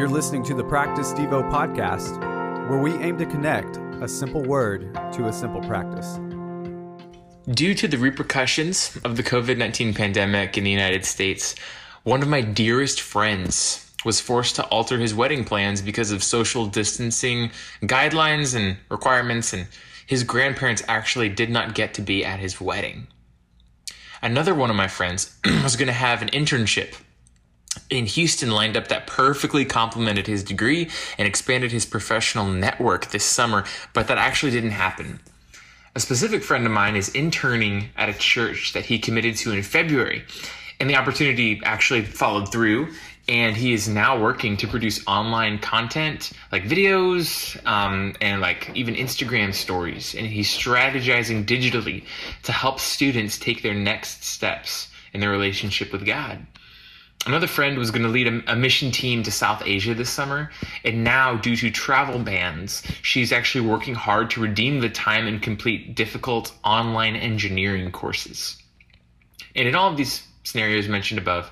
You're listening to the Practice Devo podcast, where we aim to connect a simple word to a simple practice. Due to the repercussions of the COVID 19 pandemic in the United States, one of my dearest friends was forced to alter his wedding plans because of social distancing guidelines and requirements, and his grandparents actually did not get to be at his wedding. Another one of my friends was going to have an internship in Houston lined up that perfectly complemented his degree and expanded his professional network this summer, but that actually didn't happen. A specific friend of mine is interning at a church that he committed to in February, and the opportunity actually followed through. And he is now working to produce online content like videos um, and like even Instagram stories. And he's strategizing digitally to help students take their next steps in their relationship with God another friend was going to lead a, a, mission team to South Asia this summer, and now, due to travel bans, she's actually working hard to redeem the time and complete difficult online engineering courses. And in all of these scenarios mentioned above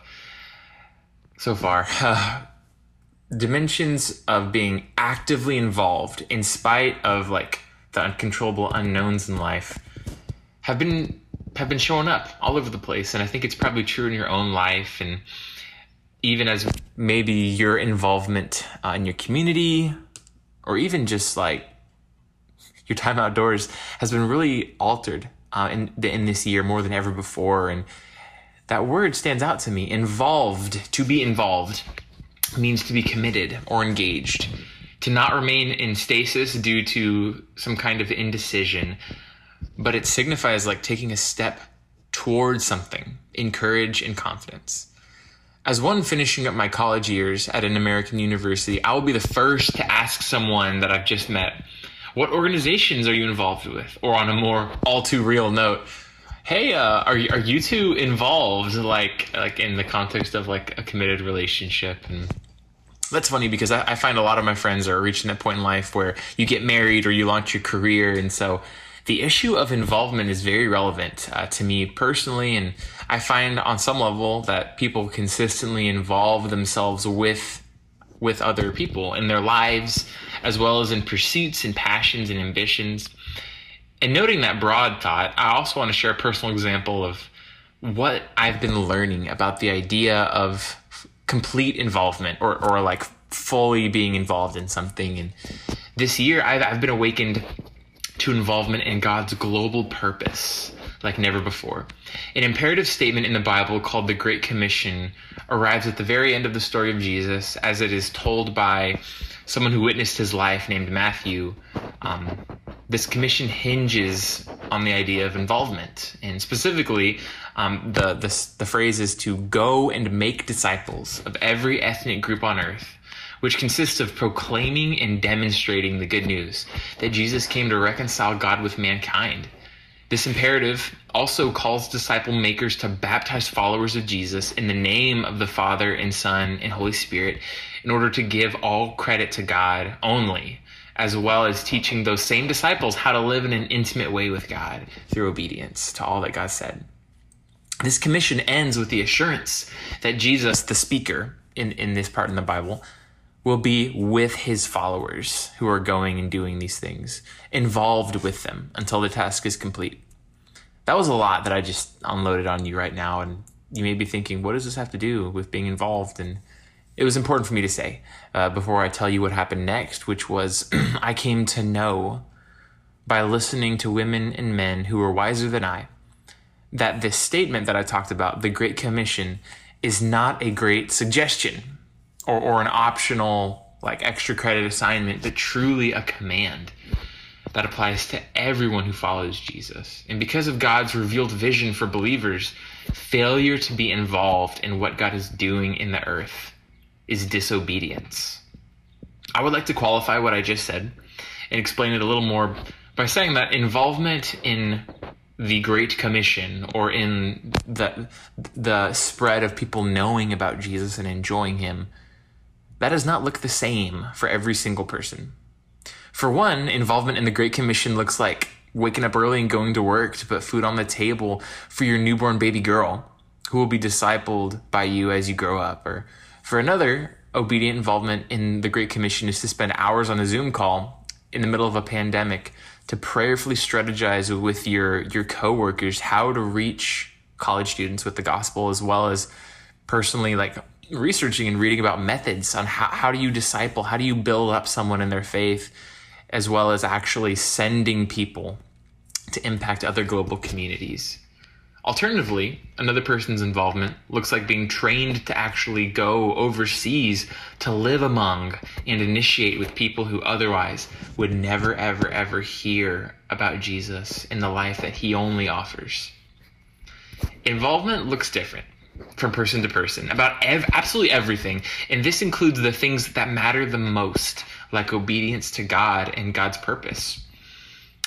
so far, uh, dimensions of being actively involved in spite of like the uncontrollable unknowns in life have been have been showing up all over the place and i think it's probably true in your own life and even as maybe your involvement uh, in your community or even just like your time outdoors has been really altered uh, in, in this year more than ever before. And that word stands out to me. Involved, to be involved, means to be committed or engaged. To not remain in stasis due to some kind of indecision, but it signifies like taking a step towards something in courage and confidence. As one finishing up my college years at an American university, I will be the first to ask someone that I've just met, what organizations are you involved with? Or on a more all too real note, hey, uh, are, are you two involved like, like in the context of like a committed relationship? And that's funny because I, I find a lot of my friends are reaching that point in life where you get married or you launch your career. And so the issue of involvement is very relevant uh, to me personally. And I find on some level that people consistently involve themselves with with other people in their lives, as well as in pursuits and passions and ambitions. And noting that broad thought, I also want to share a personal example of what I've been learning about the idea of complete involvement or, or like fully being involved in something. And this year, I've, I've been awakened to involvement in God's global purpose like never before. An imperative statement in the Bible called the Great Commission arrives at the very end of the story of Jesus as it is told by someone who witnessed his life named Matthew. Um, this commission hinges on the idea of involvement, and specifically, um, the, the the phrase is to go and make disciples of every ethnic group on earth which consists of proclaiming and demonstrating the good news that Jesus came to reconcile God with mankind. This imperative also calls disciple makers to baptize followers of Jesus in the name of the Father and Son and Holy Spirit in order to give all credit to God only, as well as teaching those same disciples how to live in an intimate way with God through obedience to all that God said. This commission ends with the assurance that Jesus, the speaker in, in this part in the Bible, will be with his followers who are going and doing these things, involved with them until the task is complete. That was a lot that I just unloaded on you right now, and you may be thinking, what does this have to do with being involved? And it was important for me to say uh, before I tell you what happened next, which was I came to know by listening to women and men who were wiser than I that this statement that I talked about, the Great Commission, is not a great suggestion or, or an optional like extra credit assignment, but truly a command that applies to everyone who follows Jesus. And because of God's revealed vision for believers, failure to be involved in what God is doing in the earth is disobedience. I would like to qualify what I just said and explain it a little more by saying that involvement in the Great Commission or in the the spread of people knowing about Jesus and enjoying him that does not look the same for every single person. For one, involvement in the Great Commission looks like waking up early and going to work to put food on the table for your newborn baby girl who will be discipled by you as you grow up. Or for another, obedient involvement in the Great Commission is to spend hours on a Zoom call in the middle of a pandemic to prayerfully strategize with your your coworkers how to reach college students with the gospel as well as personally like researching and reading about methods on how, how do you disciple how do you build up someone in their faith as well as actually sending people to impact other global communities Alternatively, another person's involvement looks like being trained to actually go overseas to live among and initiate with people who otherwise would never, ever, ever hear about Jesus in the life that he only offers. Involvement looks different from person to person about ev- absolutely everything, and this includes the things that matter the most, like obedience to God and God's purpose.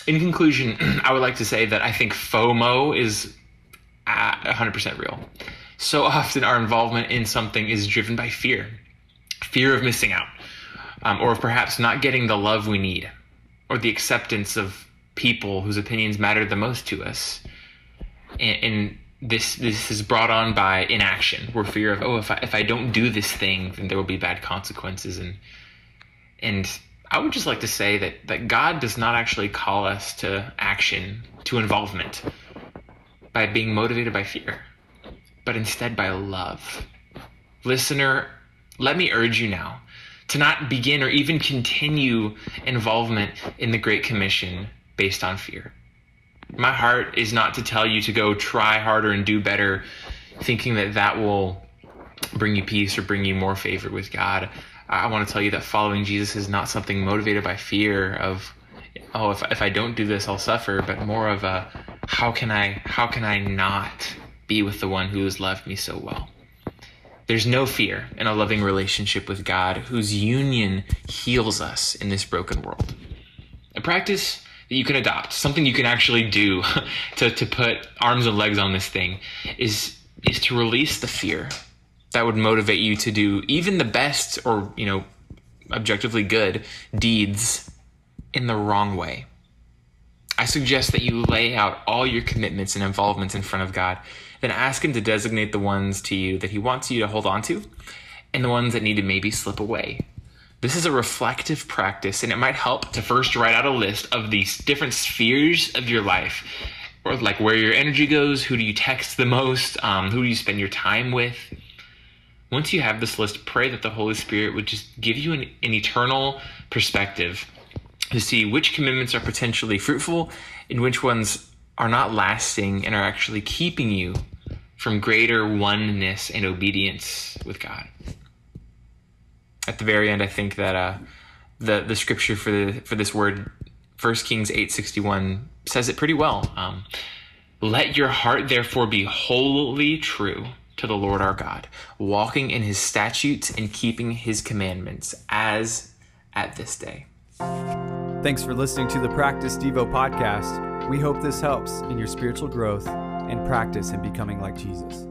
In conclusion, I would like to say that I think FOMO is 100% real. So often our involvement in something is driven by fear fear of missing out, um, or perhaps not getting the love we need, or the acceptance of people whose opinions matter the most to us. And, and this this is brought on by inaction, or fear of oh if I if I don't do this thing then there will be bad consequences and and I would just like to say that that God does not actually call us to action, to involvement by being motivated by fear, but instead by love. Listener, let me urge you now to not begin or even continue involvement in the Great Commission based on fear. My heart is not to tell you to go try harder and do better, thinking that that will bring you peace or bring you more favor with God. I want to tell you that following Jesus is not something motivated by fear of, oh, if, if I don't do this, I'll suffer, but more of a, how can I how can I not be with the one who has loved me so well? There's no fear in a loving relationship with God whose union heals us in this broken world. A practice that you can adopt, something you can actually do to, to put arms and legs on this thing, is is to release the fear that would motivate you to do even the best or, you know, objectively good deeds in the wrong way. I suggest that you lay out all your commitments and involvements in front of God, then ask Him to designate the ones to you that He wants you to hold on to and the ones that need to maybe slip away. This is a reflective practice, and it might help to first write out a list of these different spheres of your life, or like where your energy goes, who do you text the most, um, who do you spend your time with. Once you have this list, pray that the Holy Spirit would just give you an, an eternal perspective to see which commitments are potentially fruitful and which ones are not lasting and are actually keeping you from greater oneness and obedience with God. At the very end, I think that uh, the the scripture for the for this word, 1 Kings eight sixty one, says it pretty well. Um, Let your heart therefore be wholly true to the Lord our God, walking in His statutes and keeping His commandments, as at this day. Thanks for listening to the Practice Devo podcast. We hope this helps in your spiritual growth and practice in becoming like Jesus.